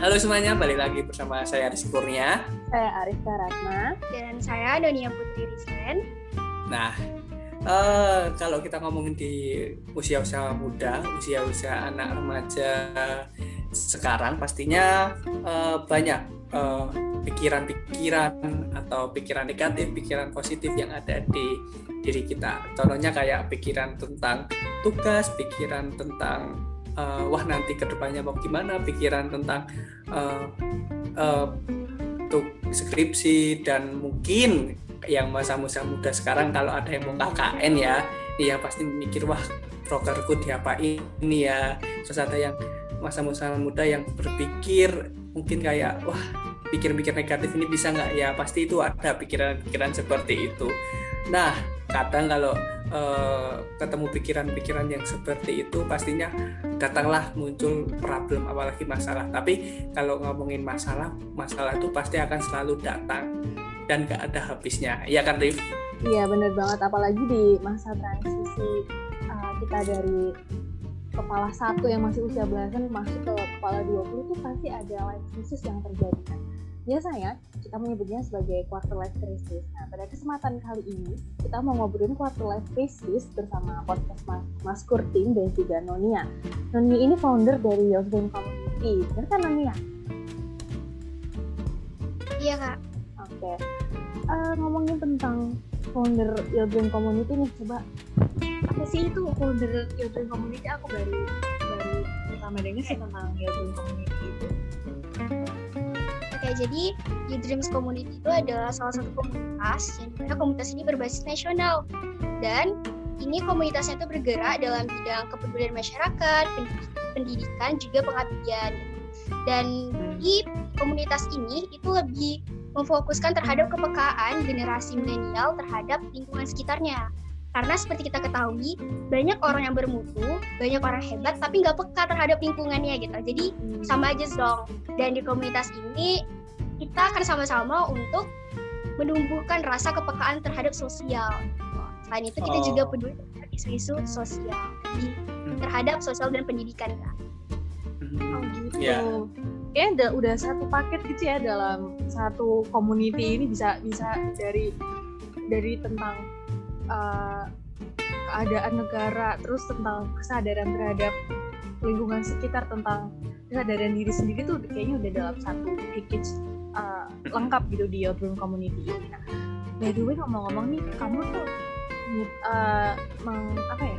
halo semuanya, balik lagi bersama saya Aris Kurnia. Saya Ariska Ratna. Dan saya Donia Putri Rizlen. Nah, uh, kalau kita ngomongin di usia-usia muda, usia-usia anak remaja sekarang, pastinya uh, banyak pikiran-pikiran uh, atau pikiran negatif, pikiran positif yang ada di diri kita. Contohnya kayak pikiran tentang tugas, pikiran tentang uh, wah nanti ke depannya mau gimana pikiran tentang uh, uh, untuk skripsi dan mungkin yang masa-masa muda sekarang kalau ada yang mau KKN ya ya pasti mikir wah prokerku diapain ini ya? Ada yang masa-masa muda yang berpikir mungkin kayak wah pikir-pikir negatif ini bisa nggak? Ya pasti itu ada pikiran-pikiran seperti itu. Nah kadang kalau uh, ketemu pikiran-pikiran yang seperti itu pastinya datanglah muncul problem apalagi masalah. Tapi kalau ngomongin masalah masalah itu pasti akan selalu datang dan gak ada habisnya. Ya kan Rif? Iya bener banget. Apalagi di masa transisi uh, kita dari kepala satu yang masih usia belasan masuk ke kepala 20 itu pasti ada life crisis yang terjadi kan biasanya kita menyebutnya sebagai quarter life crisis. Nah, pada kesempatan kali ini kita mau ngobrolin quarter life crisis bersama podcast Mas, Mas Kurting dan juga Nonia. Nonia ini founder dari Yosden Community, benar kan Nonia? Iya kak. Oke, okay. uh, eh, ngomongin tentang founder Yosden Community nih, coba apa sih itu founder Yosden Community? Aku baru baru pertama dengar sih tentang Yosden Community itu jadi di Dreams Community itu adalah salah satu komunitas yang di mana komunitas ini berbasis nasional dan ini komunitasnya itu bergerak dalam bidang kepedulian masyarakat, pendidikan, juga pengabdian. Dan di komunitas ini itu lebih memfokuskan terhadap kepekaan generasi milenial terhadap lingkungan sekitarnya. Karena seperti kita ketahui, banyak orang yang bermutu, banyak orang hebat, tapi nggak peka terhadap lingkungannya gitu. Jadi sama aja dong. Dan di komunitas ini kita akan sama-sama untuk menumbuhkan rasa kepekaan terhadap sosial. Selain itu kita oh. juga peduli terhadap isu-isu sosial hmm. terhadap sosial dan pendidikan kan. Oh gitu. Yeah. Kayaknya udah, udah satu paket gitu ya dalam satu community ini bisa bisa dari dari tentang uh, keadaan negara terus tentang kesadaran terhadap lingkungan sekitar tentang kesadaran diri sendiri tuh kayaknya udah dalam satu package uh, lengkap gitu di Yodrum Community ini. Nah, by the way ngomong-ngomong nih, kamu tuh uh, meng, apa ya,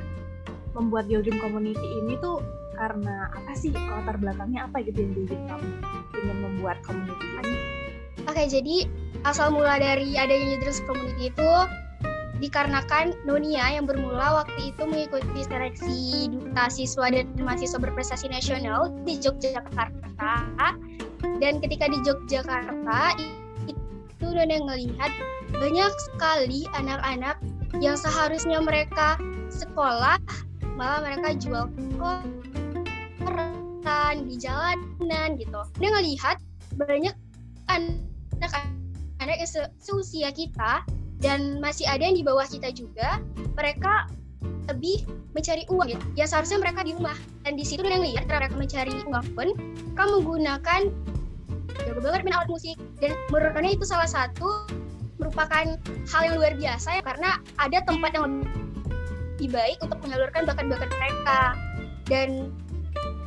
membuat Yodrum Community ini tuh karena apa sih latar belakangnya apa gitu yang bikin kamu ingin membuat community ini? Oke, jadi asal mula dari adanya Yodrum Community itu dikarenakan Nonia yang bermula waktu itu mengikuti seleksi duta siswa dan mahasiswa berprestasi nasional di Yogyakarta dan ketika di Yogyakarta itu Nona ngelihat banyak sekali anak-anak yang seharusnya mereka sekolah malah mereka jual koran di jalanan gitu. Dia ngelihat banyak anak-anak yang se seusia kita dan masih ada yang di bawah kita juga mereka lebih mencari uang gitu. ya seharusnya mereka di rumah dan di situ dia ngelihat mereka mencari uang pun kamu menggunakan jago banget main alat musik dan menurut itu salah satu merupakan hal yang luar biasa ya karena ada tempat yang lebih baik untuk menyalurkan bakat-bakat mereka dan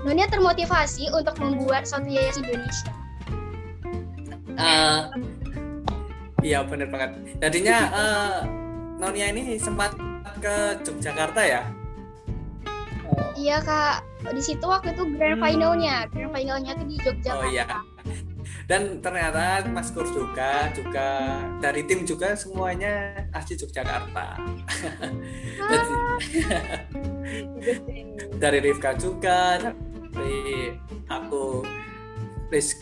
Nonia termotivasi untuk membuat suatu yayasan Indonesia. Uh, iya benar banget. Jadinya uh, Nonia ini sempat ke Yogyakarta ya? Iya kak, di situ waktu itu grand hmm. finalnya, grand finalnya tuh di Yogyakarta. Oh iya dan ternyata Mas Kur juga juga dari tim juga semuanya asli Yogyakarta. Dari Rifka juga dari aku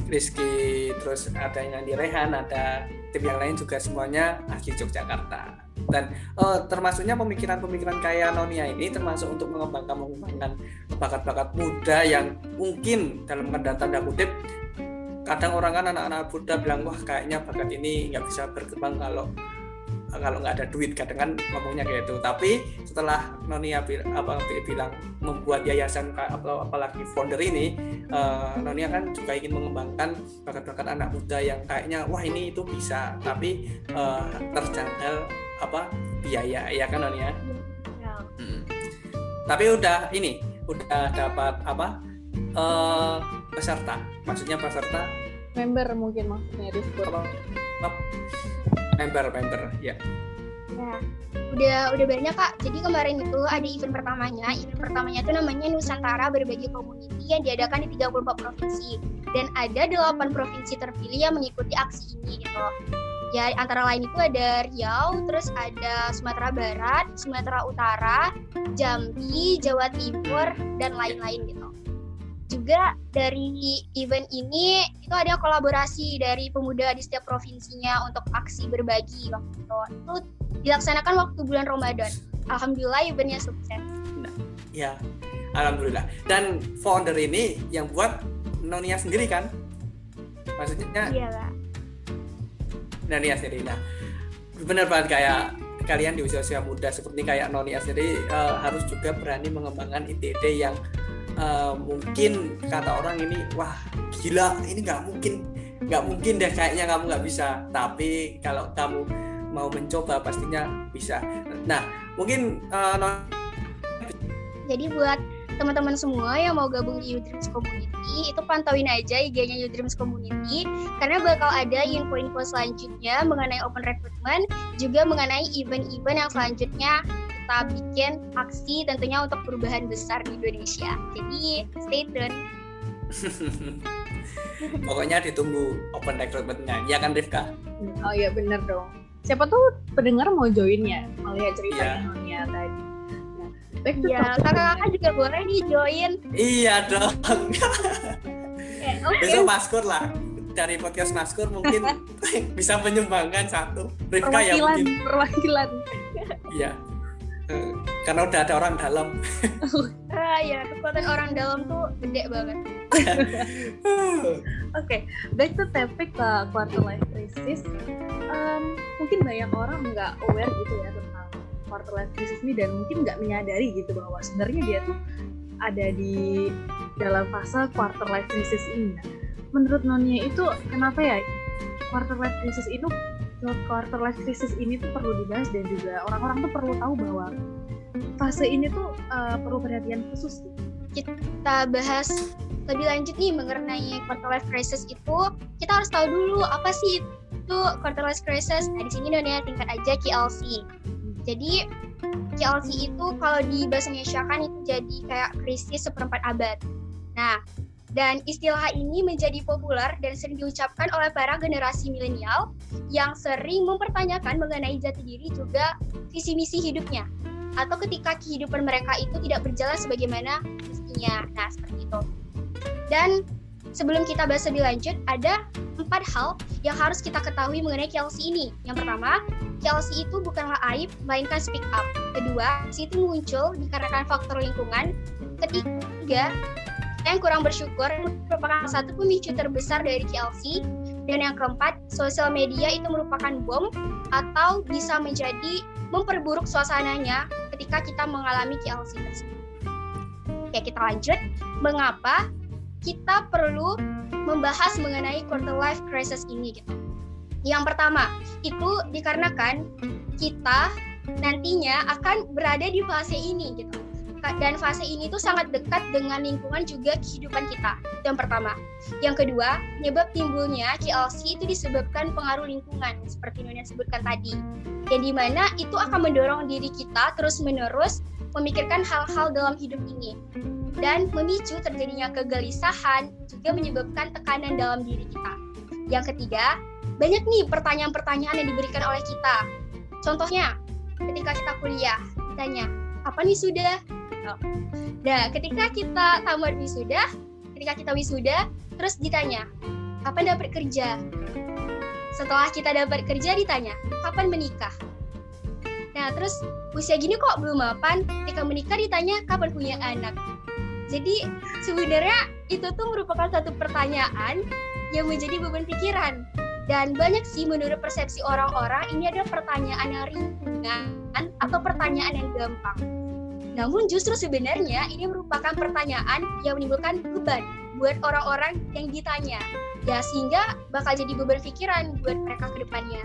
Rizky terus ada yang di Rehan ada tim yang lain juga semuanya asli Yogyakarta. Dan uh, termasuknya pemikiran-pemikiran kayak Nonia ini termasuk untuk mengembangkan mengembangkan bakat-bakat muda yang mungkin dalam tanda kutip kadang orang kan anak-anak muda bilang wah kayaknya bakat ini nggak bisa berkembang kalau kalau nggak ada duit. Kadang kan ngomongnya kayak itu tapi setelah Nonia apa bilang membuat yayasan atau apalagi founder ini uh, Nonia kan juga ingin mengembangkan bakat-bakat anak muda yang kayaknya wah ini itu bisa. Tapi uh, terjangkau apa biaya. Ya kan Nonia ya. hmm. tapi udah ini udah dapat apa uh, peserta. Maksudnya peserta? Member mungkin maksudnya Discord member member ya. Ya. Udah udah banyak kak. Jadi kemarin itu ada event pertamanya. Event pertamanya itu namanya Nusantara Berbagi Community yang diadakan di 34 provinsi. Dan ada 8 provinsi terpilih yang mengikuti aksi ini gitu. Ya antara lain itu ada Riau terus ada Sumatera Barat Sumatera Utara Jambi Jawa Timur dan lain-lain gitu juga dari event ini itu ada kolaborasi dari pemuda di setiap provinsinya untuk aksi berbagi waktu itu. Itu dilaksanakan waktu bulan Ramadan. Alhamdulillah eventnya sukses. Nah, ya, alhamdulillah. Dan founder ini yang buat Nonia sendiri kan? Maksudnya? Iya lah. Nonia sendiri. Nah, benar banget kayak kalian di usia-usia muda seperti kayak Nonia sendiri uh, harus juga berani mengembangkan ide-ide yang uh, mungkin kata orang ini wah gila ini nggak mungkin nggak mungkin deh kayaknya kamu nggak bisa. Tapi kalau kamu mau mencoba pastinya bisa. Nah mungkin uh, jadi buat teman-teman semua yang mau gabung di Udreams Community itu pantauin aja IG-nya Udreams Community karena bakal ada info-info selanjutnya mengenai open recruitment juga mengenai event-event yang selanjutnya kita bikin aksi tentunya untuk perubahan besar di Indonesia. Jadi stay tune. Pokoknya ditunggu open recruitmentnya, ya kan Rifka? Oh iya bener dong. Siapa tuh pendengar mau join ya, melihat ceritanya yeah. tadi. Baik ya, kakak-kakak juga boleh nih join. Iya dong. okay. Besok maskur lah dari podcast Maskur mungkin bisa menyumbangkan satu. Rifka ya mungkin. Perwakilan. Iya karena udah ada orang dalam. Ah ya kekuatan orang dalam tuh gede banget. Oke okay, back to topic ke quarter life crisis. Um, mungkin banyak orang nggak aware gitu ya tentang quarter life crisis ini dan mungkin nggak menyadari gitu bahwa sebenarnya dia tuh ada di dalam fase quarter life crisis ini. Menurut Nonia itu kenapa ya quarter life crisis itu quarter life crisis ini tuh perlu dibahas dan juga orang-orang tuh perlu tahu bahwa fase ini tuh uh, perlu perhatian khusus Kita bahas lebih lanjut nih mengenai quarter life crisis itu, kita harus tahu dulu apa sih itu quarter life crisis. Nah, di sini namanya tingkat aja KLC. Jadi KLC itu kalau di bahasa Indonesia kan itu jadi kayak krisis seperempat abad. Nah, dan istilah ini menjadi populer dan sering diucapkan oleh para generasi milenial yang sering mempertanyakan mengenai jati diri juga visi misi hidupnya. Atau ketika kehidupan mereka itu tidak berjalan sebagaimana mestinya. Nah, seperti itu. Dan sebelum kita bahas lebih lanjut, ada empat hal yang harus kita ketahui mengenai KLC ini. Yang pertama, KLC itu bukanlah aib, melainkan speak up. Kedua, itu muncul dikarenakan faktor lingkungan. Ketiga, yang kurang bersyukur merupakan satu pemicu terbesar dari KLC. Dan yang keempat, sosial media itu merupakan bom atau bisa menjadi memperburuk suasananya ketika kita mengalami KLC tersebut. Oke, kita lanjut. Mengapa kita perlu membahas mengenai quarter life crisis ini gitu. Yang pertama, itu dikarenakan kita nantinya akan berada di fase ini gitu dan fase ini tuh sangat dekat dengan lingkungan juga kehidupan kita. Yang pertama. Yang kedua, penyebab timbulnya KLC itu disebabkan pengaruh lingkungan seperti yang sebutkan tadi. Yang di mana itu akan mendorong diri kita terus-menerus memikirkan hal-hal dalam hidup ini dan memicu terjadinya kegelisahan juga menyebabkan tekanan dalam diri kita. Yang ketiga, banyak nih pertanyaan-pertanyaan yang diberikan oleh kita. Contohnya, ketika kita kuliah, ditanya, apa nih sudah? Nah, ketika kita tamat wisuda, ketika kita wisuda, terus ditanya, kapan dapat kerja? Setelah kita dapat kerja ditanya, kapan menikah? Nah, terus usia gini kok belum mapan? Ketika menikah ditanya, kapan punya anak? Jadi sebenarnya itu tuh merupakan satu pertanyaan yang menjadi beban pikiran. Dan banyak sih menurut persepsi orang-orang ini adalah pertanyaan yang ringan atau pertanyaan yang gampang. Namun justru sebenarnya ini merupakan pertanyaan yang menimbulkan beban buat orang-orang yang ditanya. Ya sehingga bakal jadi beban pikiran buat mereka ke depannya.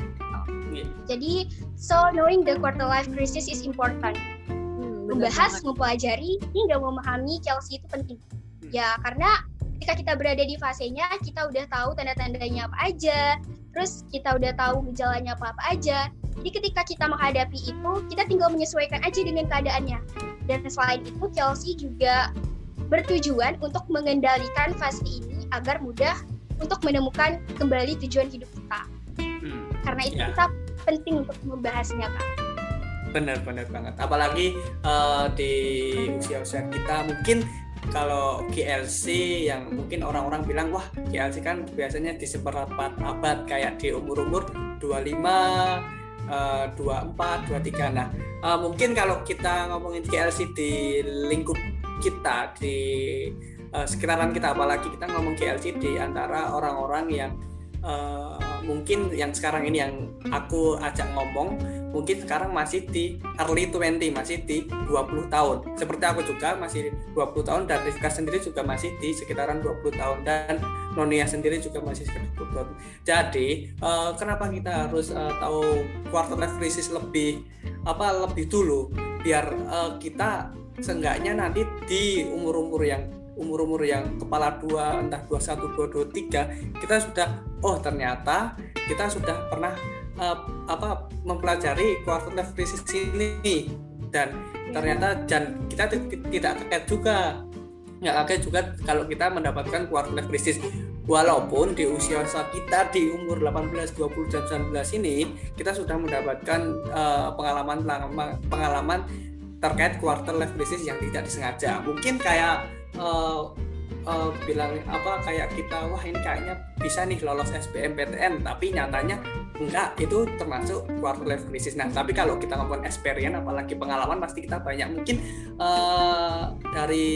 Yeah. Jadi so knowing the quarter life crisis is important. Hmm, Membahas, mempelajari hingga memahami Chelsea itu penting. Hmm. Ya karena ketika kita berada di fasenya kita udah tahu tanda-tandanya apa aja, terus kita udah tahu gejalanya apa-apa aja. Jadi ketika kita menghadapi itu, kita tinggal menyesuaikan aja dengan keadaannya. Dan selain itu, Chelsea juga bertujuan untuk mengendalikan fase ini agar mudah untuk menemukan kembali tujuan hidup kita. Hmm, Karena itu ya. kita penting untuk membahasnya, Kak. Benar-benar banget. Apalagi uh, di usia-usia kita mungkin kalau GLC yang mungkin orang-orang bilang wah GLC kan biasanya di seperempat abad kayak di umur-umur 25 uh, 24 23 nah uh, mungkin kalau kita ngomongin GLC di lingkup kita di uh, sekitaran kita apalagi kita ngomong GLC di antara orang-orang yang uh, mungkin yang sekarang ini yang aku ajak ngomong mungkin sekarang masih di early 20 masih di 20 tahun. Seperti aku juga masih 20 tahun dan Rifka sendiri juga masih di sekitaran 20 tahun dan Nonia sendiri juga masih sekitar 20 tahun. Jadi uh, kenapa kita harus uh, tahu quarter life crisis lebih apa lebih dulu? Biar uh, kita seenggaknya nanti di umur-umur yang umur-umur yang kepala dua entah dua satu dua dua tiga kita sudah oh ternyata kita sudah pernah uh, apa mempelajari quarter life crisis ini. Dan ternyata dan kita tidak kaget juga. Nggak kaget juga kalau kita mendapatkan quarter life crisis. Walaupun di usia kita di umur 18, 20 dan 19 ini kita sudah mendapatkan uh, pengalaman pengalaman terkait quarter life crisis yang tidak disengaja. Mungkin kayak uh, uh, bilang apa kayak kita wah ini kayaknya bisa nih lolos SBMPTN tapi nyatanya enggak itu termasuk quarter life crisis nah tapi kalau kita ngomong experience apalagi pengalaman pasti kita banyak mungkin uh, dari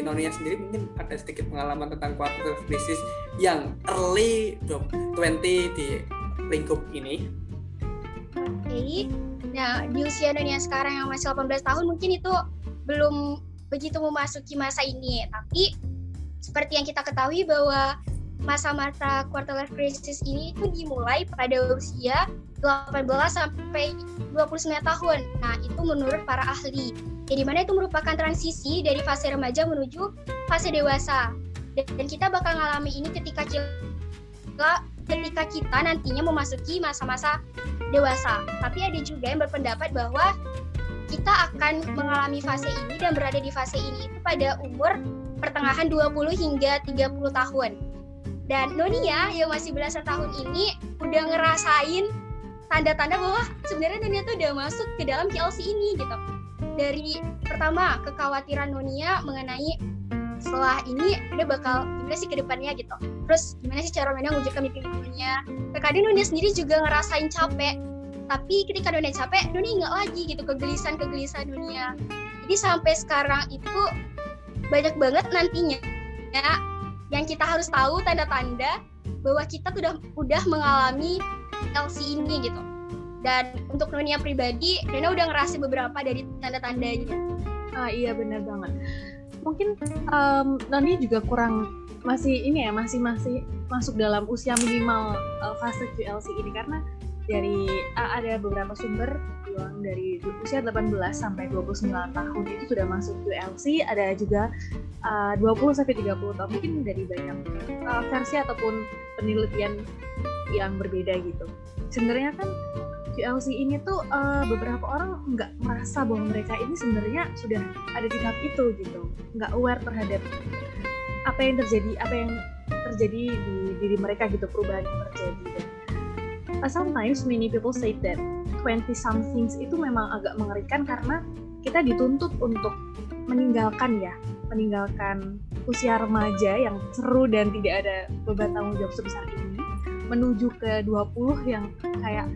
Nonia sendiri mungkin ada sedikit pengalaman tentang quarter life crisis yang early 20 di lingkup ini oke okay. Nah, di usia dunia sekarang yang masih 18 tahun mungkin itu belum begitu memasuki masa ini. Tapi seperti yang kita ketahui bahwa masa-masa quarter life crisis ini itu dimulai pada usia 18 sampai 29 tahun. Nah, itu menurut para ahli. Jadi mana itu merupakan transisi dari fase remaja menuju fase dewasa. Dan kita bakal ngalami ini ketika kita ketika kita nantinya memasuki masa-masa dewasa. Tapi ada juga yang berpendapat bahwa kita akan mengalami fase ini dan berada di fase ini itu pada umur pertengahan 20 hingga 30 tahun. Dan Nonia yang masih belasan tahun ini udah ngerasain tanda-tanda bahwa sebenarnya Nonia tuh udah masuk ke dalam KLC ini gitu. Dari pertama kekhawatiran Nonia mengenai setelah ini dia bakal gimana sih ke depannya gitu. Terus gimana sih cara Nona mewujudkan mimpi-mimpinya terkadang Nona sendiri juga ngerasain capek. Tapi ketika Nona capek Nona ingat lagi gitu. Kegelisahan-kegelisahan dunia jadi sampai sekarang itu banyak banget nantinya. Ya yang kita harus tahu tanda-tanda bahwa kita sudah udah mengalami LC ini gitu. Dan untuk Nonia pribadi Nona udah ngerasa beberapa dari tanda-tandanya. Ah iya benar banget. Mungkin um, Nani juga kurang masih ini ya masih masih masuk dalam usia minimal uh, fase QLC ini karena dari uh, ada beberapa sumber bilang dari usia 18 sampai 29 tahun itu sudah masuk QLC ada juga uh, 20 sampai 30 tahun mungkin dari banyak uh, versi ataupun penelitian yang berbeda gitu. Sebenarnya kan QLC ini tuh uh, beberapa orang nggak merasa bahwa mereka ini sebenarnya sudah ada di tahap itu gitu. Nggak aware terhadap apa yang terjadi apa yang terjadi di diri mereka gitu perubahan yang terjadi. uh, sometimes many people say that 20 somethings itu memang agak mengerikan karena kita dituntut untuk meninggalkan ya meninggalkan usia remaja yang seru dan tidak ada beban tanggung jawab sebesar ini menuju ke 20 yang kayak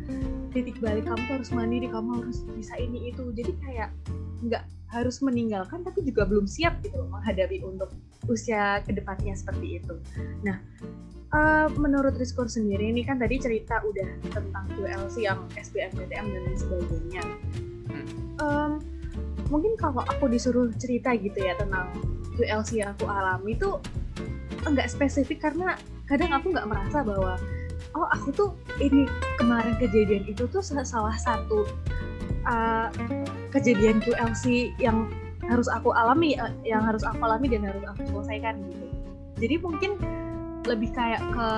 titik balik kamu harus mandiri kamu harus bisa ini itu jadi kayak nggak harus meninggalkan tapi juga belum siap gitu menghadapi untuk usia ke depannya seperti itu. Nah, uh, menurut Rizkur sendiri ini kan tadi cerita udah tentang QLC yang SBMPTM dan lain sebagainya. Um, mungkin kalau aku disuruh cerita gitu ya tentang QLC yang aku alami itu enggak spesifik karena kadang aku nggak merasa bahwa oh aku tuh ini kemarin kejadian itu tuh salah satu uh, kejadian QLC yang harus aku alami uh, yang harus aku alami dan harus aku selesaikan gitu jadi mungkin lebih kayak ke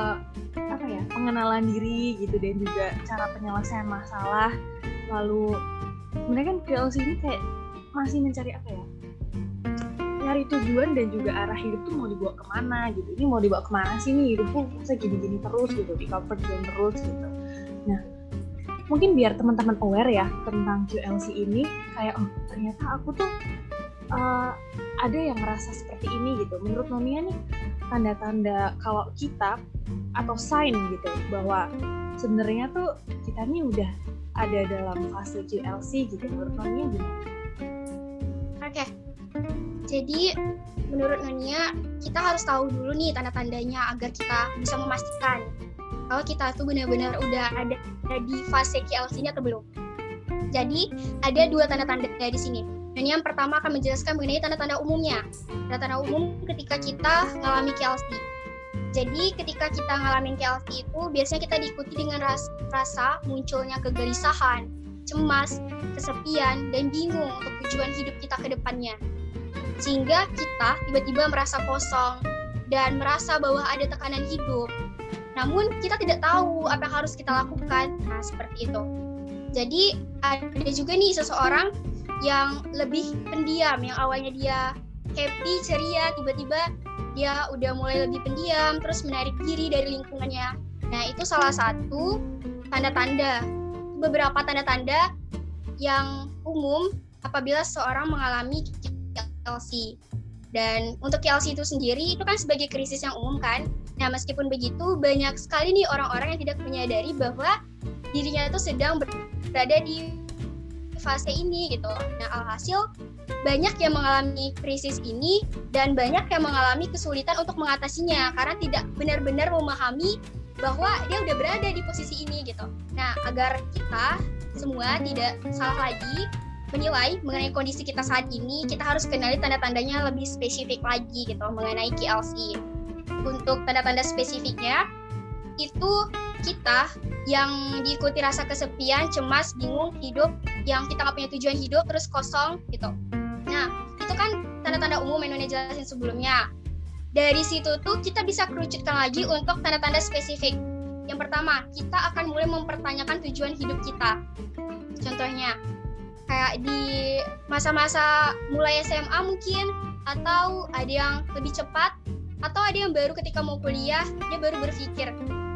apa ya pengenalan diri gitu dan juga cara penyelesaian masalah. Lalu sebenarnya kan QLC ini kayak masih mencari apa ya nyari tujuan dan juga arah hidup tuh mau dibawa ke mana gitu. Ini mau dibawa ke mana sih nih hidupku? Bisa gini-gini terus gitu di comfort zone terus gitu. Nah mungkin biar teman-teman aware ya tentang QLC ini kayak oh ternyata aku tuh uh, ada yang merasa seperti ini gitu. Menurut Nonia nih tanda-tanda kalau kita atau sign gitu bahwa sebenarnya tuh kita nih udah ada dalam fase QLC gitu. Menurut Nonia gimana? Oke. Okay. Jadi menurut Nonia kita harus tahu dulu nih tanda-tandanya agar kita bisa memastikan kalau kita tuh benar-benar udah ada, ada di fase QLC-nya atau belum. Jadi ada dua tanda-tanda di sini dan yang pertama akan menjelaskan mengenai tanda-tanda umumnya. Tanda-tanda umum ketika kita mengalami KLC. Jadi ketika kita mengalami KLC itu biasanya kita diikuti dengan rasa, rasa munculnya kegelisahan, cemas, kesepian, dan bingung untuk tujuan hidup kita ke depannya. Sehingga kita tiba-tiba merasa kosong dan merasa bahwa ada tekanan hidup. Namun kita tidak tahu apa yang harus kita lakukan. Nah, seperti itu. Jadi ada juga nih seseorang yang lebih pendiam yang awalnya dia happy ceria tiba-tiba dia udah mulai lebih pendiam terus menarik diri dari lingkungannya. Nah itu salah satu tanda-tanda beberapa tanda-tanda yang umum apabila seorang mengalami KLC dan untuk KLC itu sendiri itu kan sebagai krisis yang umum kan? Nah meskipun begitu banyak sekali nih orang-orang yang tidak menyadari bahwa dirinya itu sedang berada di fase ini gitu. Nah, alhasil banyak yang mengalami krisis ini dan banyak yang mengalami kesulitan untuk mengatasinya karena tidak benar-benar memahami bahwa dia udah berada di posisi ini gitu. Nah, agar kita semua tidak salah lagi menilai mengenai kondisi kita saat ini, kita harus kenali tanda-tandanya lebih spesifik lagi gitu mengenai KLC. Untuk tanda-tanda spesifiknya, itu kita yang diikuti rasa kesepian, cemas, bingung, hidup, yang kita nggak punya tujuan hidup, terus kosong gitu. Nah, itu kan tanda-tanda umum yang Nona jelasin sebelumnya. Dari situ tuh kita bisa kerucutkan lagi untuk tanda-tanda spesifik. Yang pertama, kita akan mulai mempertanyakan tujuan hidup kita. Contohnya, kayak di masa-masa mulai SMA mungkin, atau ada yang lebih cepat, atau ada yang baru ketika mau kuliah, dia baru berpikir,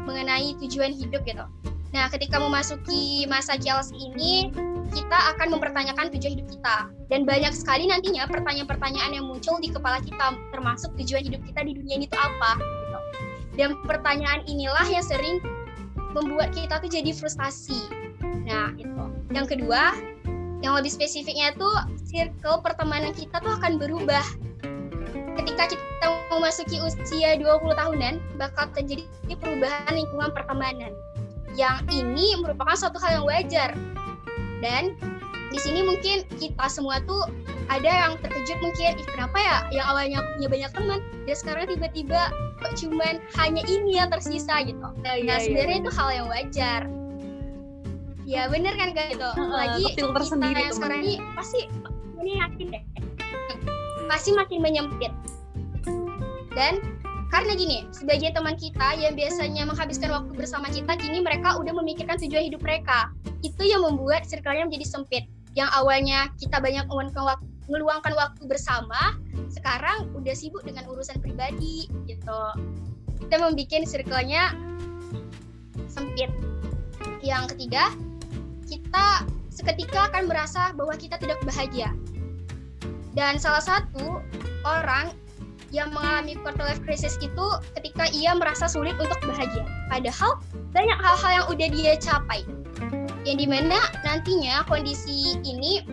mengenai tujuan hidup gitu. Nah, ketika memasuki masa JLC ini, kita akan mempertanyakan tujuan hidup kita. Dan banyak sekali nantinya pertanyaan-pertanyaan yang muncul di kepala kita, termasuk tujuan hidup kita di dunia ini itu apa. Gitu. Dan pertanyaan inilah yang sering membuat kita tuh jadi frustasi. Nah, itu. Yang kedua, yang lebih spesifiknya itu circle pertemanan kita tuh akan berubah ketika kita memasuki usia 20 tahunan bakal terjadi perubahan lingkungan pertemanan. Yang ini merupakan suatu hal yang wajar. Dan di sini mungkin kita semua tuh ada yang terkejut mungkin Ih, kenapa ya? Yang awalnya aku punya banyak teman dan sekarang tiba-tiba kok cuman hanya ini yang tersisa gitu. Nah, iya, sebenarnya iya. itu hal yang wajar. Ya bener kan kayak gitu. Lagi kita yang sekarang ini pasti ini yakin deh pasti makin menyempit. Dan karena gini, sebagai teman kita yang biasanya menghabiskan waktu bersama kita, kini mereka udah memikirkan tujuan hidup mereka. Itu yang membuat circle-nya menjadi sempit. Yang awalnya kita banyak meluangkan waktu bersama, sekarang udah sibuk dengan urusan pribadi gitu. Kita membuat circle-nya sempit. Yang ketiga, kita seketika akan merasa bahwa kita tidak bahagia. Dan salah satu orang yang mengalami quarter life crisis itu ketika ia merasa sulit untuk bahagia. Padahal banyak hal-hal yang udah dia capai. Yang di mana nantinya kondisi ini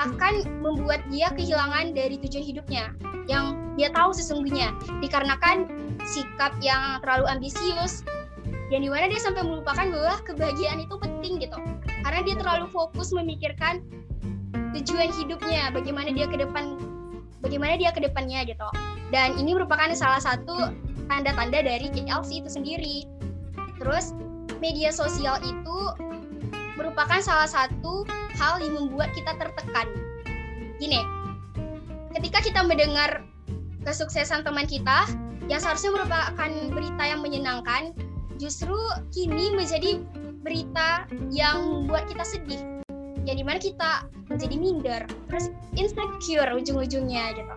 akan membuat dia kehilangan dari tujuan hidupnya yang dia tahu sesungguhnya dikarenakan sikap yang terlalu ambisius yang di mana dia sampai melupakan bahwa kebahagiaan itu penting gitu karena dia terlalu fokus memikirkan tujuan hidupnya bagaimana dia ke depan bagaimana dia ke depannya gitu dan ini merupakan salah satu tanda-tanda dari KLC itu sendiri terus media sosial itu merupakan salah satu hal yang membuat kita tertekan. Gini, ketika kita mendengar kesuksesan teman kita yang seharusnya merupakan berita yang menyenangkan, justru kini menjadi berita yang membuat kita sedih. Yang di mana kita menjadi minder, terus insecure ujung-ujungnya gitu.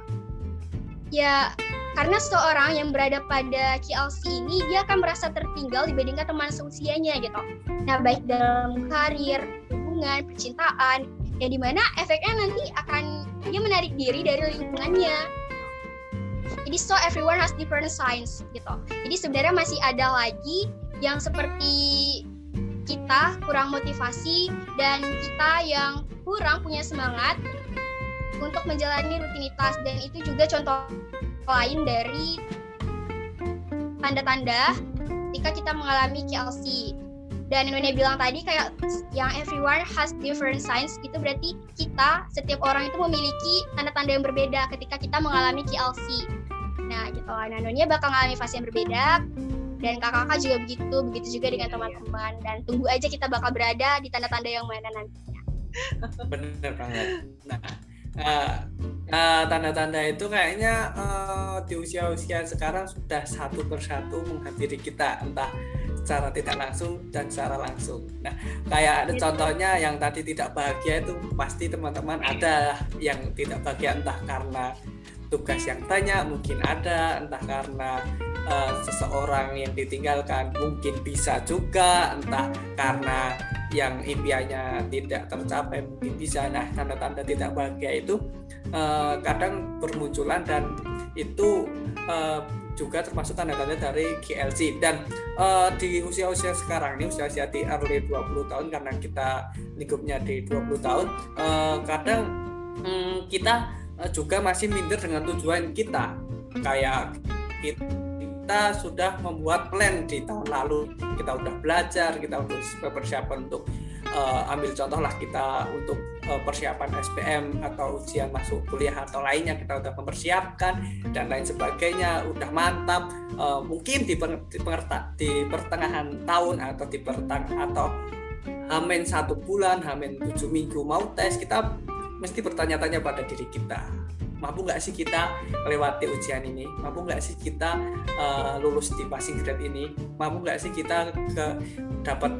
Ya, karena seseorang yang berada pada KLC ini dia akan merasa tertinggal dibandingkan teman seusianya gitu. Nah, baik dalam karir, hubungan, percintaan, yang di mana efeknya nanti akan dia menarik diri dari lingkungannya. Jadi so everyone has different signs gitu. Jadi sebenarnya masih ada lagi yang seperti kita kurang motivasi dan kita yang kurang punya semangat untuk menjalani rutinitas. Dan itu juga contoh lain dari tanda-tanda ketika kita mengalami KLC dan Nune bilang tadi kayak yang everyone has different signs itu berarti kita setiap orang itu memiliki tanda-tanda yang berbeda ketika kita mengalami KLC nah gitu. Nah Nune bakal mengalami fase yang berbeda dan kakak-kakak juga begitu begitu juga dengan teman-teman. Dan tunggu aja kita bakal berada di tanda-tanda yang mana nantinya. Bener banget. Nah uh, uh, tanda-tanda itu kayaknya uh, di usia-usia sekarang sudah satu persatu menghampiri kita entah secara tidak langsung dan secara langsung. Nah, kayak ada contohnya yang tadi tidak bahagia itu pasti teman-teman ada yang tidak bahagia entah karena tugas yang banyak mungkin ada, entah karena uh, seseorang yang ditinggalkan mungkin bisa juga, entah karena yang impiannya tidak tercapai mungkin bisa. Nah, tanda-tanda tidak bahagia itu uh, kadang bermunculan dan itu uh, juga termasuk tanda-tanda dari GLC dan uh, di usia-usia sekarang ini usia-usia di early 20 tahun karena kita lingkupnya di 20 tahun uh, kadang um, kita juga masih minder dengan tujuan kita. Kayak kita sudah membuat plan di tahun lalu. Kita udah belajar kita udah persiapan untuk uh, ambil contoh lah kita untuk uh, persiapan SPM atau ujian masuk kuliah atau lainnya. Kita udah mempersiapkan dan lain sebagainya. Udah mantap. Uh, mungkin di, di, di pertengahan tahun atau di pertang atau hamin satu bulan hamin tujuh minggu mau tes kita mesti bertanya-tanya pada diri kita. Mampu nggak sih kita melewati ujian ini? Mampu nggak sih kita uh, lulus di passing grade ini? Mampu nggak sih kita ke dapat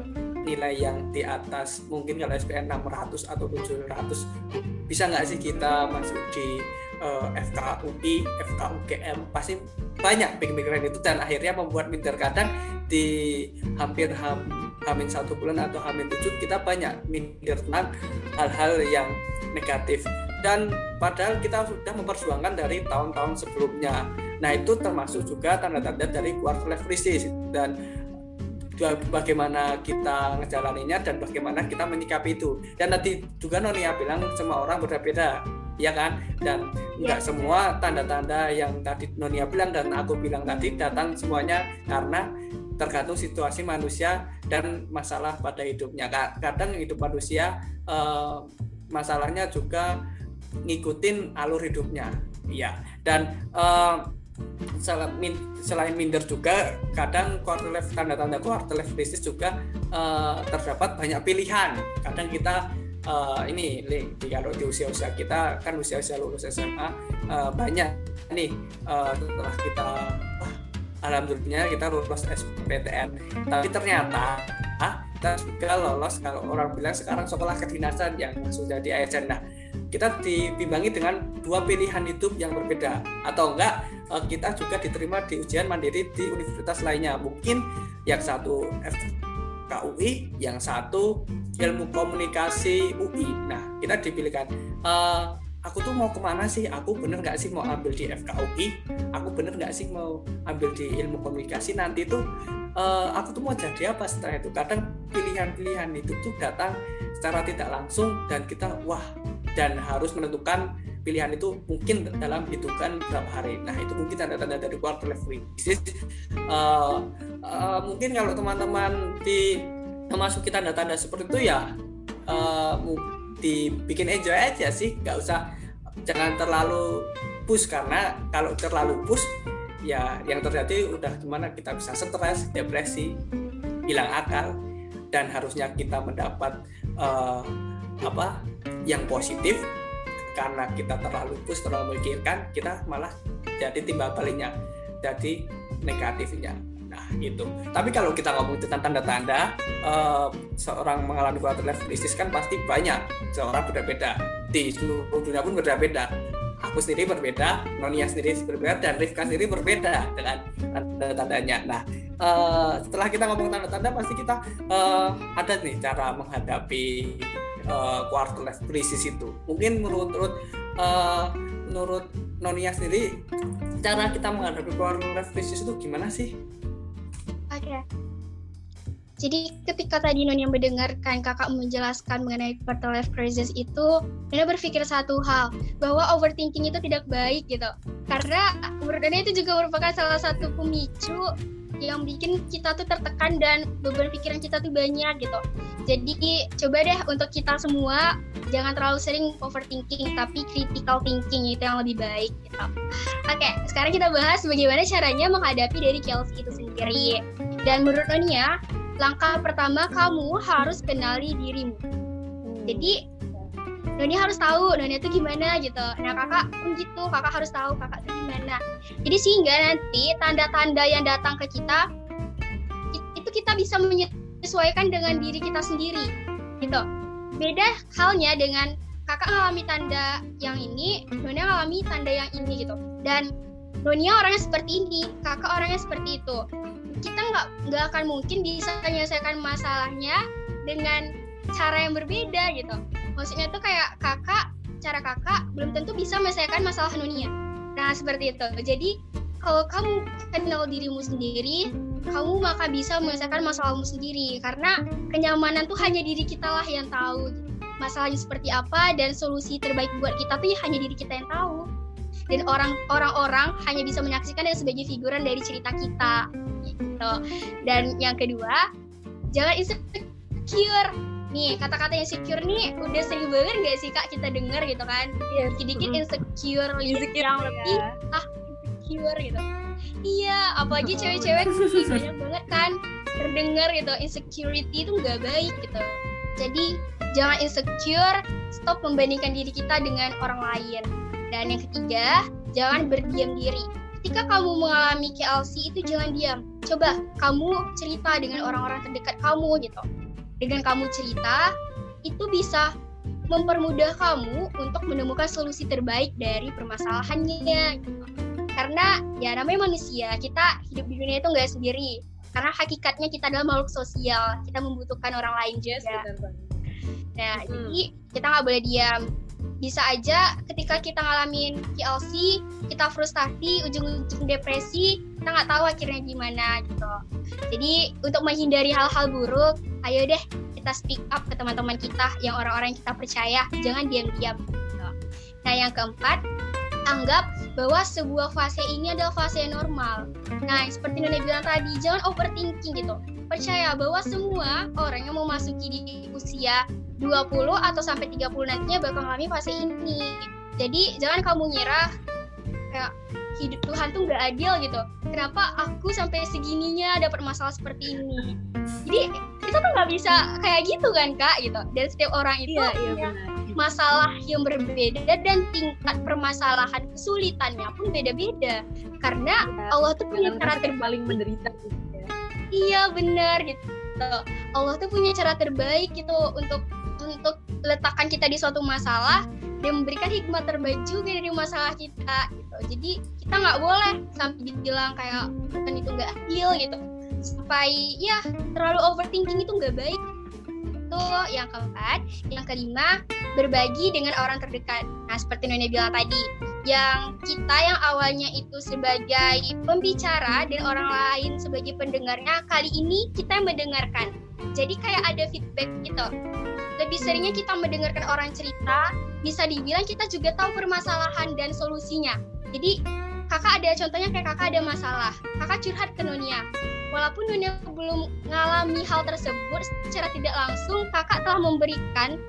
nilai yang di atas? Mungkin kalau SPN 600 atau 700 bisa nggak sih kita masuk di uh, eh, FKUI, FKUGM pasti banyak pikiran itu dan akhirnya membuat minder. Kadang di hampir ham, hamin satu bulan atau hamin tujuh kita banyak minder tentang hal-hal yang negatif. Dan padahal kita sudah memperjuangkan dari tahun-tahun sebelumnya. Nah itu termasuk juga tanda-tanda dari quarter life crisis. Dan bagaimana kita ngejalaninya dan bagaimana kita menyikapi itu. Dan nanti juga Nonia bilang semua orang berbeda ya kan? Dan nggak ya. semua tanda-tanda yang tadi Nonia bilang dan aku bilang tadi datang semuanya karena tergantung situasi manusia dan masalah pada hidupnya. Kadang hidup manusia eh, masalahnya juga ngikutin alur hidupnya. Ya dan eh, selain minder juga kadang quarter life tanda-tanda quarter life crisis juga uh, terdapat banyak pilihan. Kadang kita uh, ini di kalau di usia-usia kita kan usia-usia lulus SMA uh, banyak nih uh, setelah kita uh, alhamdulillah kita lulus SPTN tapi ternyata ah, kita juga lolos kalau orang bilang sekarang sekolah kedinasan yang sudah di ASN nah kita dibimbangi dengan dua pilihan hidup yang berbeda. Atau enggak eh, kita juga diterima di ujian mandiri di universitas lainnya. Mungkin yang satu FKUI yang satu ilmu komunikasi UI nah kita dipilihkan. Uh, aku tuh mau ke mana sih aku bener nggak sih mau ambil di FKUI aku bener nggak sih mau ambil di ilmu komunikasi nanti tuh uh, aku tuh mau jadi apa setelah itu kadang pilihan-pilihan itu tuh datang secara tidak langsung dan kita wah dan harus menentukan pilihan itu mungkin dalam hitungan berapa hari. Nah itu mungkin tanda-tanda dari quarter life crisis. Uh, uh, mungkin kalau teman-teman di memasuki tanda-tanda seperti itu ya uh, dibikin enjoy aja sih, nggak usah jangan terlalu push karena kalau terlalu push ya yang terjadi udah gimana kita bisa stres, depresi, hilang akal dan harusnya kita mendapat uh, apa yang positif. Karena kita terlalu push terlalu memikirkan kita malah jadi timbal baliknya jadi negatifnya nah itu tapi kalau kita ngomong tentang tanda-tanda uh, seorang mengalami quarter life crisis kan pasti banyak. Seorang berbeda di seluruh dunia pun berbeda aku sendiri berbeda Nonia sendiri berbeda dan Rifka sendiri berbeda dengan tanda-tandanya. Nah uh, setelah kita ngomong tanda-tanda pasti kita uh, ada nih cara menghadapi uh, quarter life crisis itu. Mungkin menurut menurut uh, menurut Nonia sendiri cara kita menghadapi quarter life crisis itu gimana sih? Oke. Jadi ketika tadi Nonia mendengarkan kakak menjelaskan mengenai quarter life crisis itu, Nonia berpikir satu hal, bahwa overthinking itu tidak baik gitu. Karena menurut itu juga merupakan salah satu pemicu yang bikin kita tuh tertekan dan beban pikiran kita tuh banyak gitu. Jadi coba deh untuk kita semua jangan terlalu sering overthinking tapi critical thinking itu yang lebih baik gitu. Oke, sekarang kita bahas bagaimana caranya menghadapi dari Kelsey itu sendiri. Dan menurut Nonia, langkah pertama kamu harus kenali dirimu. Jadi Noni harus tahu Noni itu gimana gitu. Nah kakak pun gitu, kakak harus tahu kakak itu gimana. Jadi sehingga nanti tanda-tanda yang datang ke kita itu kita bisa menyesuaikan dengan diri kita sendiri gitu. Beda halnya dengan kakak mengalami tanda yang ini, Noni mengalami tanda yang ini gitu. Dan Nonia orangnya seperti ini, kakak orangnya seperti itu. Kita nggak nggak akan mungkin bisa menyelesaikan masalahnya dengan cara yang berbeda gitu. Maksudnya tuh kayak kakak cara kakak belum tentu bisa menyelesaikan masalah Nunia nah seperti itu. Jadi kalau kamu kenal dirimu sendiri kamu maka bisa menyelesaikan masalahmu sendiri. Karena kenyamanan tuh hanya diri kita lah yang tahu. Masalahnya seperti apa dan solusi terbaik buat kita tuh ya hanya diri kita yang tahu dan orang orang-orang hanya bisa menyaksikan dan sebagai figuran dari cerita kita gitu. Dan yang kedua jangan insecure. Nih kata-kata insecure nih udah sering banget gak sih kak kita dengar gitu kan? Dikit-dikit insecure, insecure yang lebih ah insecure gitu. Iya apalagi cewek-cewek banyak banget kan terdengar gitu insecurity itu nggak baik gitu. Jadi jangan insecure stop membandingkan diri kita dengan orang lain dan yang ketiga jangan berdiam diri. Ketika kamu mengalami KLC itu jangan diam. Coba kamu cerita dengan orang-orang terdekat kamu gitu. Dengan kamu cerita itu bisa mempermudah kamu untuk menemukan solusi terbaik dari permasalahannya gitu. karena ya namanya manusia kita hidup di dunia itu nggak sendiri. Karena hakikatnya kita adalah makhluk sosial kita membutuhkan orang lain juga. Yes, nah hmm. jadi kita nggak boleh diam bisa aja ketika kita ngalamin KLC kita frustasi ujung-ujung depresi kita nggak tahu akhirnya gimana gitu jadi untuk menghindari hal-hal buruk ayo deh kita speak up ke teman-teman kita yang orang-orang yang kita percaya jangan diam-diam gitu. nah yang keempat anggap bahwa sebuah fase ini adalah fase yang normal. Nah, seperti Nona bilang tadi, jangan overthinking gitu. Percaya bahwa semua orang yang mau masuki di usia 20 atau sampai 30 nantinya bakal mengalami fase ini. Jadi jangan kamu ngira kayak hidup Tuhan tuh nggak adil gitu. Kenapa aku sampai segininya dapat masalah seperti ini? Jadi kita tuh nggak bisa kayak gitu kan kak gitu. Dan setiap orang itu iya, iya, punya masalah yang berbeda dan tingkat permasalahan kesulitannya pun beda-beda. Karena ya, Allah tuh punya cara terbaik menderita. Gitu ya. Iya benar gitu. Allah tuh punya cara terbaik gitu untuk untuk letakkan kita di suatu masalah dan memberikan hikmah terbaik juga dari masalah kita gitu. Jadi kita nggak boleh sampai dibilang kayak kan itu nggak adil gitu. Sampai ya terlalu overthinking itu nggak baik. Itu yang keempat. Yang kelima berbagi dengan orang terdekat. Nah seperti Nona bilang tadi yang kita yang awalnya itu sebagai pembicara dan orang lain sebagai pendengarnya kali ini kita mendengarkan. Jadi kayak ada feedback gitu lebih seringnya kita mendengarkan orang cerita bisa dibilang kita juga tahu permasalahan dan solusinya. Jadi kakak ada contohnya kayak kakak ada masalah. Kakak curhat ke Nonia. Walaupun Nonia belum mengalami hal tersebut secara tidak langsung kakak telah memberikan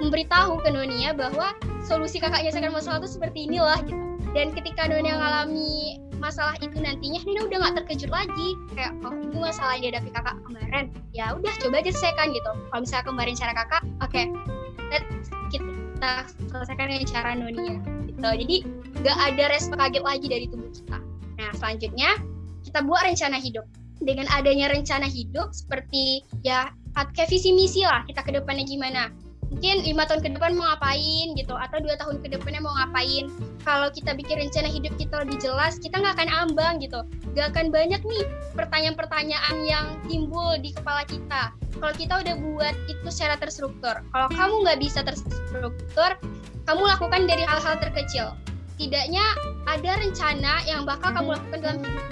memberitahu ke Nonia bahwa solusi kakaknya menyelesaikan masalah itu seperti inilah gitu dan ketika Nonia mengalami masalah itu nantinya Nina udah nggak terkejut lagi. Kayak oh itu masalah yang dihadapi kakak kemarin. Ya udah coba aja selesaikan gitu. Kalau misalnya kemarin cara kakak oke okay, kita selesaikan dengan cara Nonia gitu. Jadi nggak ada respon kaget lagi dari tubuh kita. Nah selanjutnya kita buat rencana hidup. Dengan adanya rencana hidup seperti ya kayak visi misi lah kita ke depannya gimana mungkin lima tahun ke depan mau ngapain gitu atau dua tahun ke depannya mau ngapain. Kalau kita bikin rencana hidup kita lebih jelas kita nggak akan ambang gitu. Nggak akan banyak nih pertanyaan-pertanyaan yang timbul di kepala kita. Kalau kita udah buat itu secara terstruktur. Kalau kamu nggak bisa terstruktur kamu lakukan dari hal-hal terkecil. Tidaknya ada rencana yang bakal kamu lakukan dalam hidupmu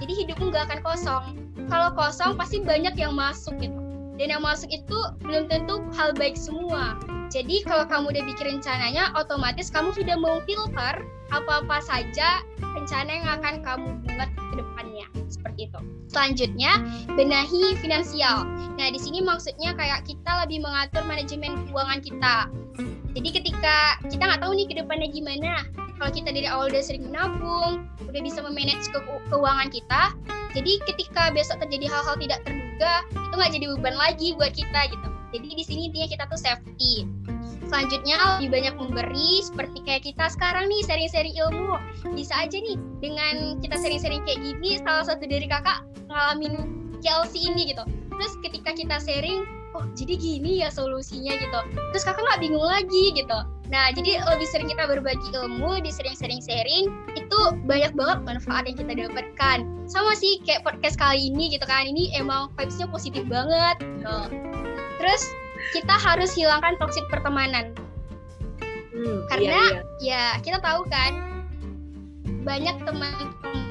jadi hidupmu nggak akan kosong. Kalau kosong pasti banyak yang masuk gitu dan yang masuk itu belum tentu hal baik semua. Jadi kalau kamu udah bikin rencananya, otomatis kamu sudah memfilter apa-apa saja rencana yang akan kamu buat ke depannya. Seperti itu. Selanjutnya, benahi finansial. Nah, di sini maksudnya kayak kita lebih mengatur manajemen keuangan kita. Jadi ketika kita nggak tahu nih ke depannya gimana, kalau kita dari awal udah sering menabung, udah bisa memanage ke keuangan kita, jadi ketika besok terjadi hal-hal tidak terduga, itu nggak jadi beban lagi buat kita gitu. Jadi di sini intinya kita tuh safety. Selanjutnya lebih banyak memberi seperti kayak kita sekarang nih sering-sering ilmu. Bisa aja nih dengan kita sering-sering kayak gini salah satu dari kakak ngalamin KLC ini gitu. Terus ketika kita sharing, oh jadi gini ya solusinya gitu. Terus kakak nggak bingung lagi gitu Nah, jadi lebih sering kita berbagi ilmu, di sering-sering sharing, itu banyak banget manfaat yang kita dapatkan. Sama sih kayak podcast kali ini gitu kan, ini emang vibes-nya positif banget. Gitu. Terus kita harus hilangkan toxic pertemanan. Hmm, Karena iya, iya. ya kita tahu kan banyak teman-teman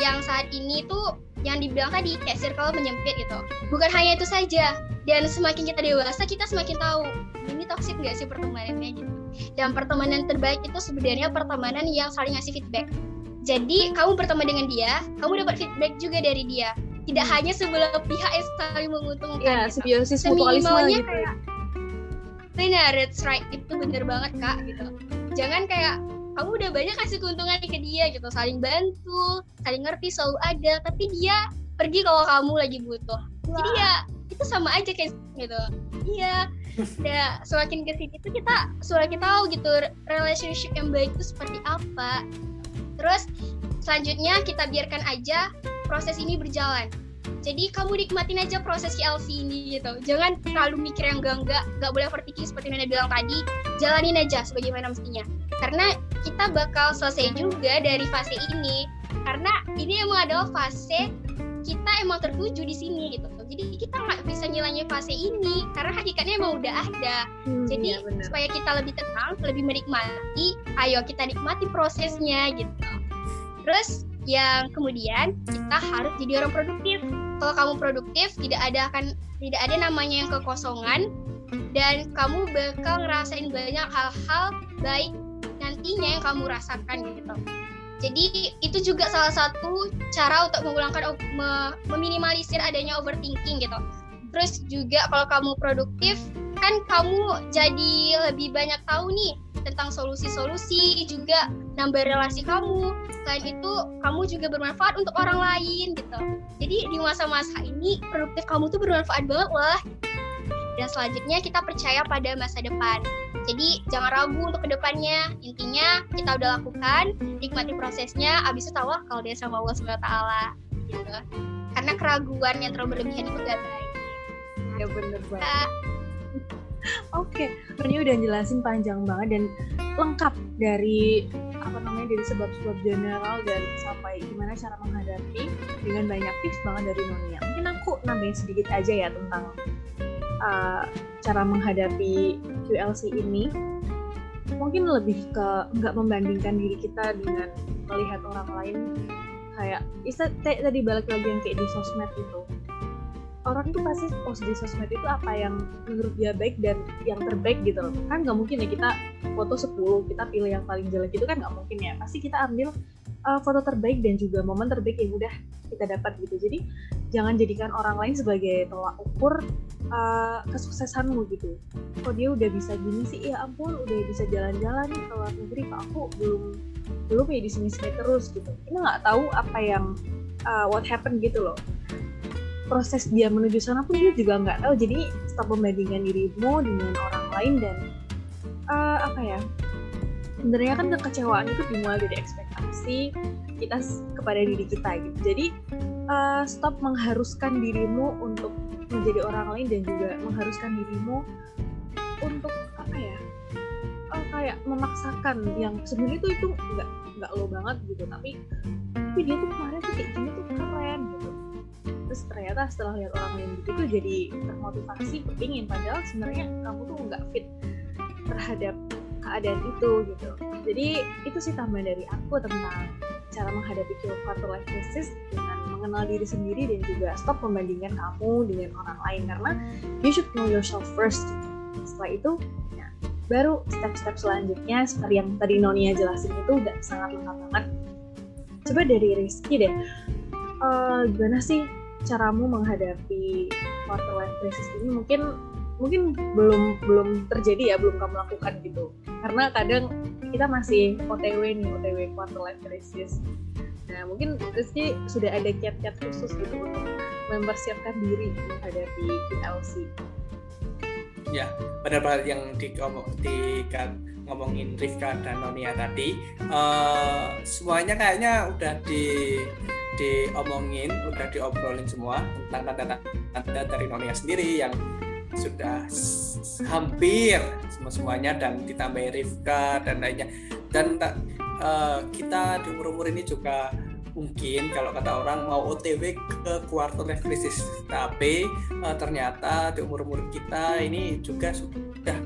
yang saat ini tuh yang dibilang tadi kayak circle menyempit gitu. Bukan hanya itu saja, dan semakin kita dewasa kita semakin tahu ini toxic gak sih pertemanannya gitu. Dan pertemanan terbaik itu sebenarnya pertemanan yang saling ngasih feedback. Jadi kamu berteman dengan dia kamu dapat feedback juga dari dia. Tidak hanya sebelah pihak yang saling menguntungkan ya, gitu. simbiosis mutualisme gitu. kayak benar that's right. Itu bener banget kak gitu. Jangan kayak kamu udah banyak kasih keuntungan ke dia gitu saling bantu saling ngerti selalu ada. Tapi dia pergi kalau kamu lagi butuh. Wah. jadi ya itu sama aja kayak gitu. Iya ya semakin ke sini tuh kita semakin tahu gitu relationship yang baik itu seperti apa. Terus selanjutnya kita biarkan aja proses ini berjalan. Jadi kamu nikmatin aja proses KLC ini gitu. Jangan terlalu mikir yang enggak enggak enggak boleh overthinking seperti yang bilang tadi. Jalanin aja sebagaimana mestinya. Karena kita bakal selesai juga dari fase ini. Karena ini emang adalah fase kita emang tertuju di sini gitu. Jadi kita nggak bisa ngilangin fase ini karena hakikatnya emang udah ada. Hmm, jadi ya supaya kita lebih tenang lebih menikmati ayo kita nikmati prosesnya gitu. Terus yang kemudian kita harus jadi orang produktif. Kalau kamu produktif tidak ada akan tidak ada namanya yang kekosongan dan kamu bakal ngerasain banyak hal-hal baik nantinya yang kamu rasakan gitu jadi itu juga salah satu cara untuk mengulangkan meminimalisir adanya overthinking gitu. Terus juga kalau kamu produktif kan kamu jadi lebih banyak tahu nih tentang solusi-solusi juga nambah relasi kamu. Selain itu kamu juga bermanfaat untuk orang lain gitu. Jadi di masa-masa ini produktif kamu tuh bermanfaat banget lah. Dan selanjutnya kita percaya pada masa depan. Jadi jangan ragu untuk ke depannya. Intinya kita udah lakukan, nikmati prosesnya. Abis itu tahu kalau dia sama Allah SWT. Gitu. Karena keraguan yang terlalu berlebihan itu gak baik. Ya bener banget. Oke, okay. udah jelasin panjang banget dan lengkap dari apa namanya dari sebab-sebab general dan sampai gimana cara menghadapi dengan banyak tips banget dari Nonia. Mungkin aku nambahin sedikit aja ya tentang uh, cara menghadapi QLC ini mungkin lebih ke nggak membandingkan diri kita dengan melihat orang lain. Kayak isa tadi balik lagi yang kayak di sosmed itu. Orang tuh pasti post di sosmed itu apa yang menurut dia baik dan yang terbaik gitu loh. Kan nggak mungkin ya kita foto 10 kita pilih yang paling jelek. Itu kan nggak mungkin ya. Pasti kita ambil uh, foto terbaik dan juga momen terbaik yang udah kita dapat gitu. Jadi jangan jadikan orang lain sebagai tolak ukur uh, kesuksesanmu gitu. Kok dia udah bisa gini sih? Ya ampun udah bisa jalan-jalan ke luar negeri kok aku belum belum ya di sini-sini terus gitu. Kita nggak tahu apa yang uh, what happened gitu loh. Proses dia menuju sana pun dia juga nggak tahu. Jadi stop membandingkan dirimu dengan orang lain dan uh, apa ya sebenarnya kan kekecewaan itu dimulai dari ekspektasi kita kepada diri kita gitu. Jadi uh, stop mengharuskan dirimu untuk menjadi orang lain dan juga mengharuskan dirimu untuk apa ya uh, kayak memaksakan yang sebenarnya itu itu nggak nggak lo banget gitu. Tapi tapi dia tuh kemarin tuh kayak gini tuh keren gitu. Terus ternyata setelah lihat orang lain gitu tuh jadi termotivasi kepingin. Padahal sebenarnya kamu tuh nggak fit terhadap keadaan itu gitu. Jadi itu sih tambahan dari aku tentang cara menghadapi quarter life crisis dengan mengenal diri sendiri dan juga stop membandingkan kamu dengan orang lain. Karena you should know yourself first. Setelah itu ya, baru step-step selanjutnya seperti yang tadi Nonia jelasin itu udah sangat lengkap banget. Coba dari Rizky deh. Uh, gimana sih caramu menghadapi quarter life crisis ini? Mungkin mungkin belum belum terjadi ya belum kamu lakukan gitu. Karena kadang kita masih OTW nih OTW quarter life crisis. Nah mungkin Rizky sudah ada kiat-kiat khusus gitu untuk mempersiapkan diri menghadapi QLC ya benar-benar yang di, di kan, ngomongin Rifka dan Nonia tadi? Uh, semuanya kayaknya udah di diomongin, udah diobrolin semua tentang tanda-tanda dari Nonia sendiri yang sudah hampir semua semuanya dan ditambahi Rifka dan lainnya. Dan uh, kita di umur umur ini juga mungkin kalau kata orang mau OTW ke quarter life tapi uh, ternyata di umur umur kita ini juga sudah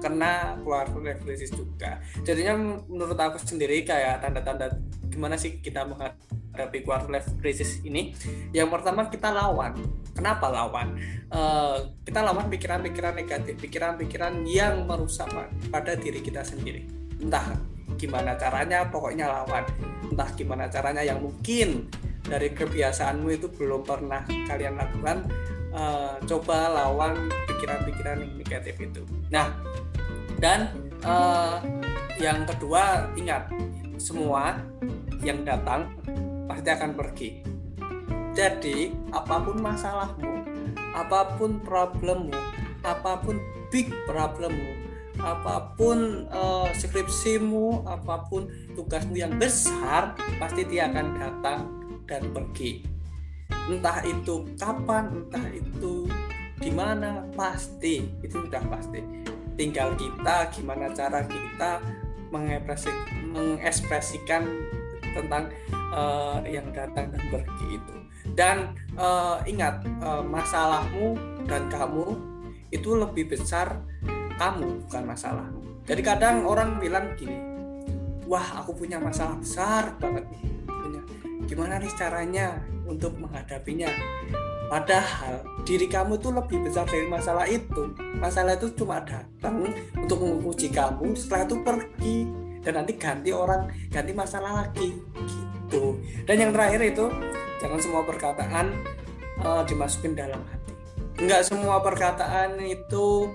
kena quarter life juga. Jadinya menurut aku sendiri kayak tanda-tanda gimana sih kita menghadapi menghadapi quarter life crisis ini. Yang pertama kita lawan. Kenapa lawan? Uh, kita lawan pikiran-pikiran negatif pikiran-pikiran yang merusak pada diri kita sendiri. Entah gimana caranya pokoknya lawan. Entah gimana caranya yang mungkin dari kebiasaanmu itu belum pernah kalian lakukan uh, coba lawan pikiran-pikiran negatif itu. Nah dan uh, yang kedua ingat semua yang datang pasti akan pergi. Jadi, apa pun masalahmu, apa pun problemmu, apa pun big problemmu, apa pun uh, skripsimu, apa pun tugasmu yang besar, pasti dia akan datang dan pergi. Entah itu kapan, entah itu di mana, pasti itu sudah pasti. Tinggal kita gimana cara kita mengekspresikan tentang uh, yang datang dan pergi itu. Dan uh, ingat uh, masalahmu dan kamu itu lebih besar kamu bukan masalahmu jadi kadang orang bilang gini wah aku punya masalah besar banget nih. Punya gimana nih caranya untuk menghadapinya? Padahal diri kamu itu lebih besar dari masalah itu. Masalah itu cuma datang untuk menguji kamu setelah itu pergi dan nanti ganti orang ganti masalah lagi gitu. Dan yang terakhir itu jangan semua perkataan uh, dimasukin dalam hati. Nggak semua perkataan itu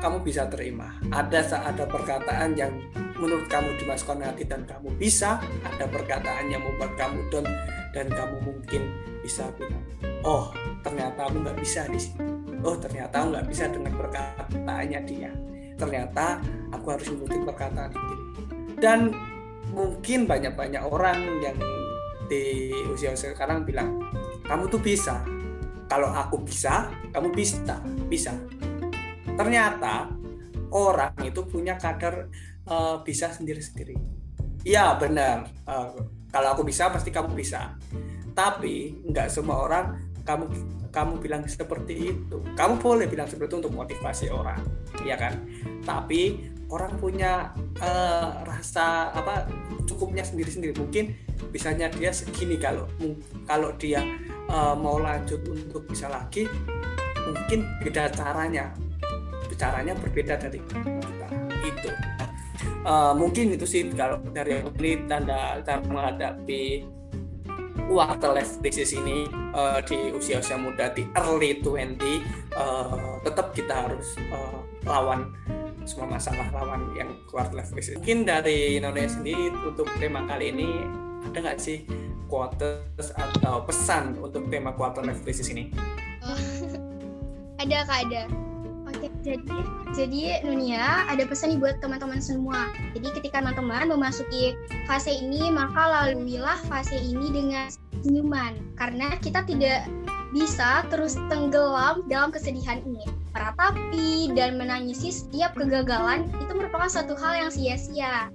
kamu bisa terima. Ada ada perkataan yang menurut kamu dimasukkan hati dan kamu bisa ada perkataan yang membuat kamu down dan kamu mungkin bisa bilang oh ternyata aku nggak bisa di sini. Oh ternyata aku nggak bisa dengan perkataannya dia. Ternyata aku harus mengikuti perkataan ini dan mungkin banyak-banyak orang yang di usia sekarang bilang kamu tuh bisa. Kalau aku bisa kamu bisa bisa. Ternyata orang itu punya kadar uh, bisa sendiri-sendiri. Iya benar. Uh, kalau aku bisa pasti kamu bisa. Tapi nggak semua orang kamu kamu bilang seperti itu. Kamu boleh bilang seperti itu untuk motivasi orang ya kan? Tapi orang punya uh, rasa apa cukupnya sendiri-sendiri. Mungkin bisanya dia segini kalau kalau dia uh, mau lanjut untuk bisa lagi mungkin beda caranya. Caranya berbeda dari kita. Itu uh, mungkin itu sih kalau dari ini tanda cara menghadapi quarter life crisis ini uh, di usia-usia muda di early 20 uh, tetap kita harus uh, lawan semua masalah lawan yang quarter life crisis mungkin dari Indonesia sendiri untuk tema kali ini ada nggak sih quotes atau pesan untuk tema quarter life crisis ini? Oh, ada kak ada. Oke, jadi jadi Nunia ada pesan nih buat teman-teman semua. Jadi ketika teman-teman memasuki fase ini, maka laluilah fase ini dengan senyuman karena kita tidak bisa terus tenggelam dalam kesedihan ini. Meratapi dan menangisi setiap kegagalan itu merupakan suatu hal yang sia-sia.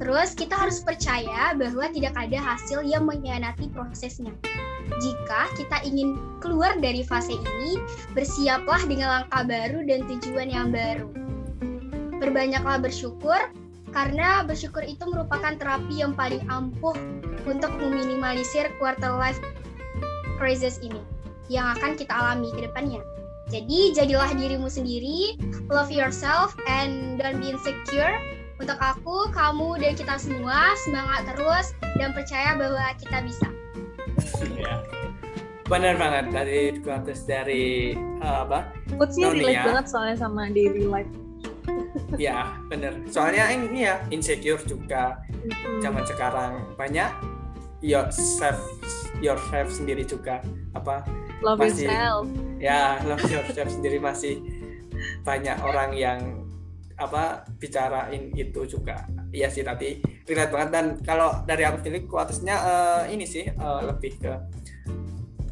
Terus kita harus percaya bahwa tidak ada hasil yang mengkhianati prosesnya. Jika kita ingin keluar dari fase ini, bersiaplah dengan langkah baru dan tujuan yang baru. Berbanyaklah bersyukur, karena bersyukur itu merupakan terapi yang paling ampuh untuk meminimalisir quarter life crisis ini yang akan kita alami ke depannya. Jadi, jadilah dirimu sendiri, love yourself, and don't be insecure untuk aku, kamu, dan kita semua semangat terus dan percaya bahwa kita bisa. Ya. Benar banget dari quotes dari uh, apa? Quotesnya relate banget soalnya sama daily life. ya benar. Soalnya ini ya insecure juga zaman sekarang banyak yourself yourself sendiri juga. Apa? Love masih, yourself. Ya love yourself sendiri masih banyak orang yang apa bicarain itu juga. Iya sih tadi relate banget. Dan kalau dari aku sendiri kuatisnya uh, ini sih uh, lebih ke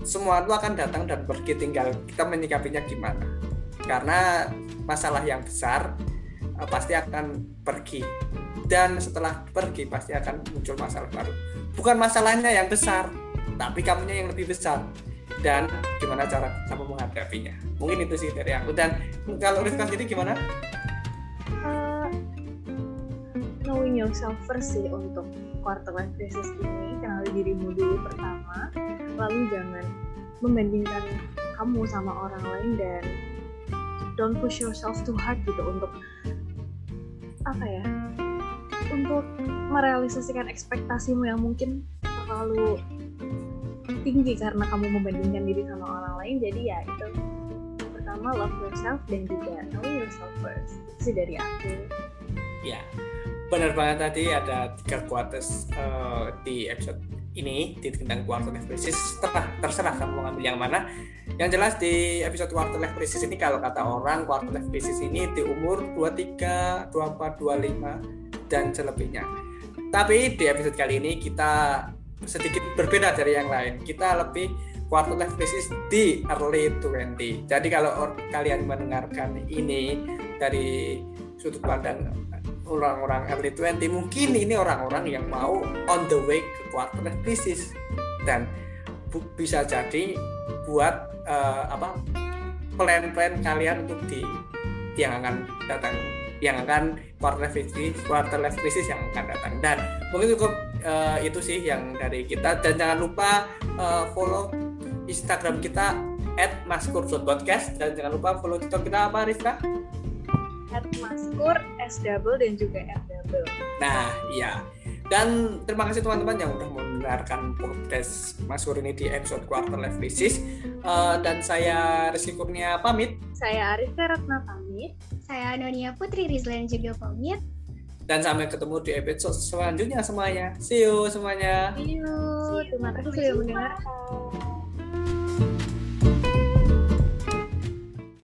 semua itu akan datang dan pergi. Tinggal kita menyikapinya gimana. Karena masalah yang besar uh, pasti akan pergi. Dan setelah pergi pasti akan muncul masalah baru bukan masalahnya yang besar tapi kamunya yang lebih besar. Dan gimana cara kamu menghadapinya? Mungkin itu sih dari aku. Dan kalau Rizka sendiri gimana? Knowing yourself first sih untuk quarter life crisis ini kenali dirimu dulu pertama lalu jangan membandingkan kamu sama orang lain dan don't push yourself too hard gitu untuk apa ya untuk merealisasikan ekspektasimu yang mungkin terlalu tinggi karena kamu membandingkan diri sama orang lain. Jadi ya itu pertama love yourself dan juga know yourself first. Itu sih dari aku. Ya benar banget tadi ada tiga quotes uh, di episode ini di tentang quarter life crisis terserah terserah kamu mengambil yang mana. Yang jelas di episode quarter life crisis ini kalau kata orang quarter life crisis ini di umur 23, 24, 25 dan selebihnya. Tapi di episode kali ini kita sedikit berbeda dari yang lain. Kita lebih quarter life crisis di early 20 jadi kalau kalian mendengarkan ini dari sudut pandang orang-orang early 20 mungkin ini orang-orang yang mau on the way ke quarter life crisis. Dan bisa jadi buat uh, apa plan-plan kalian untuk di yang akan datang yang akan quarter life crisis quarter life crisis yang akan datang dan mungkin cukup uh, itu sih yang dari kita dan jangan lupa uh, follow Instagram kita at maskur.podcast dan jangan lupa follow TikTok kita apa Rizka? at maskur S double dan juga R double. Nah, iya. Dan terima kasih teman-teman yang udah mendengarkan podcast Maskur ini di episode Quarter Life Crisis. Uh, dan saya Rizky Kurnia pamit. Saya Arif Ratna pamit. Saya Nonia Putri Rizlan juga pamit. Dan sampai ketemu di episode selanjutnya semuanya. See you semuanya. See you. Terima kasih sudah mendengarkan.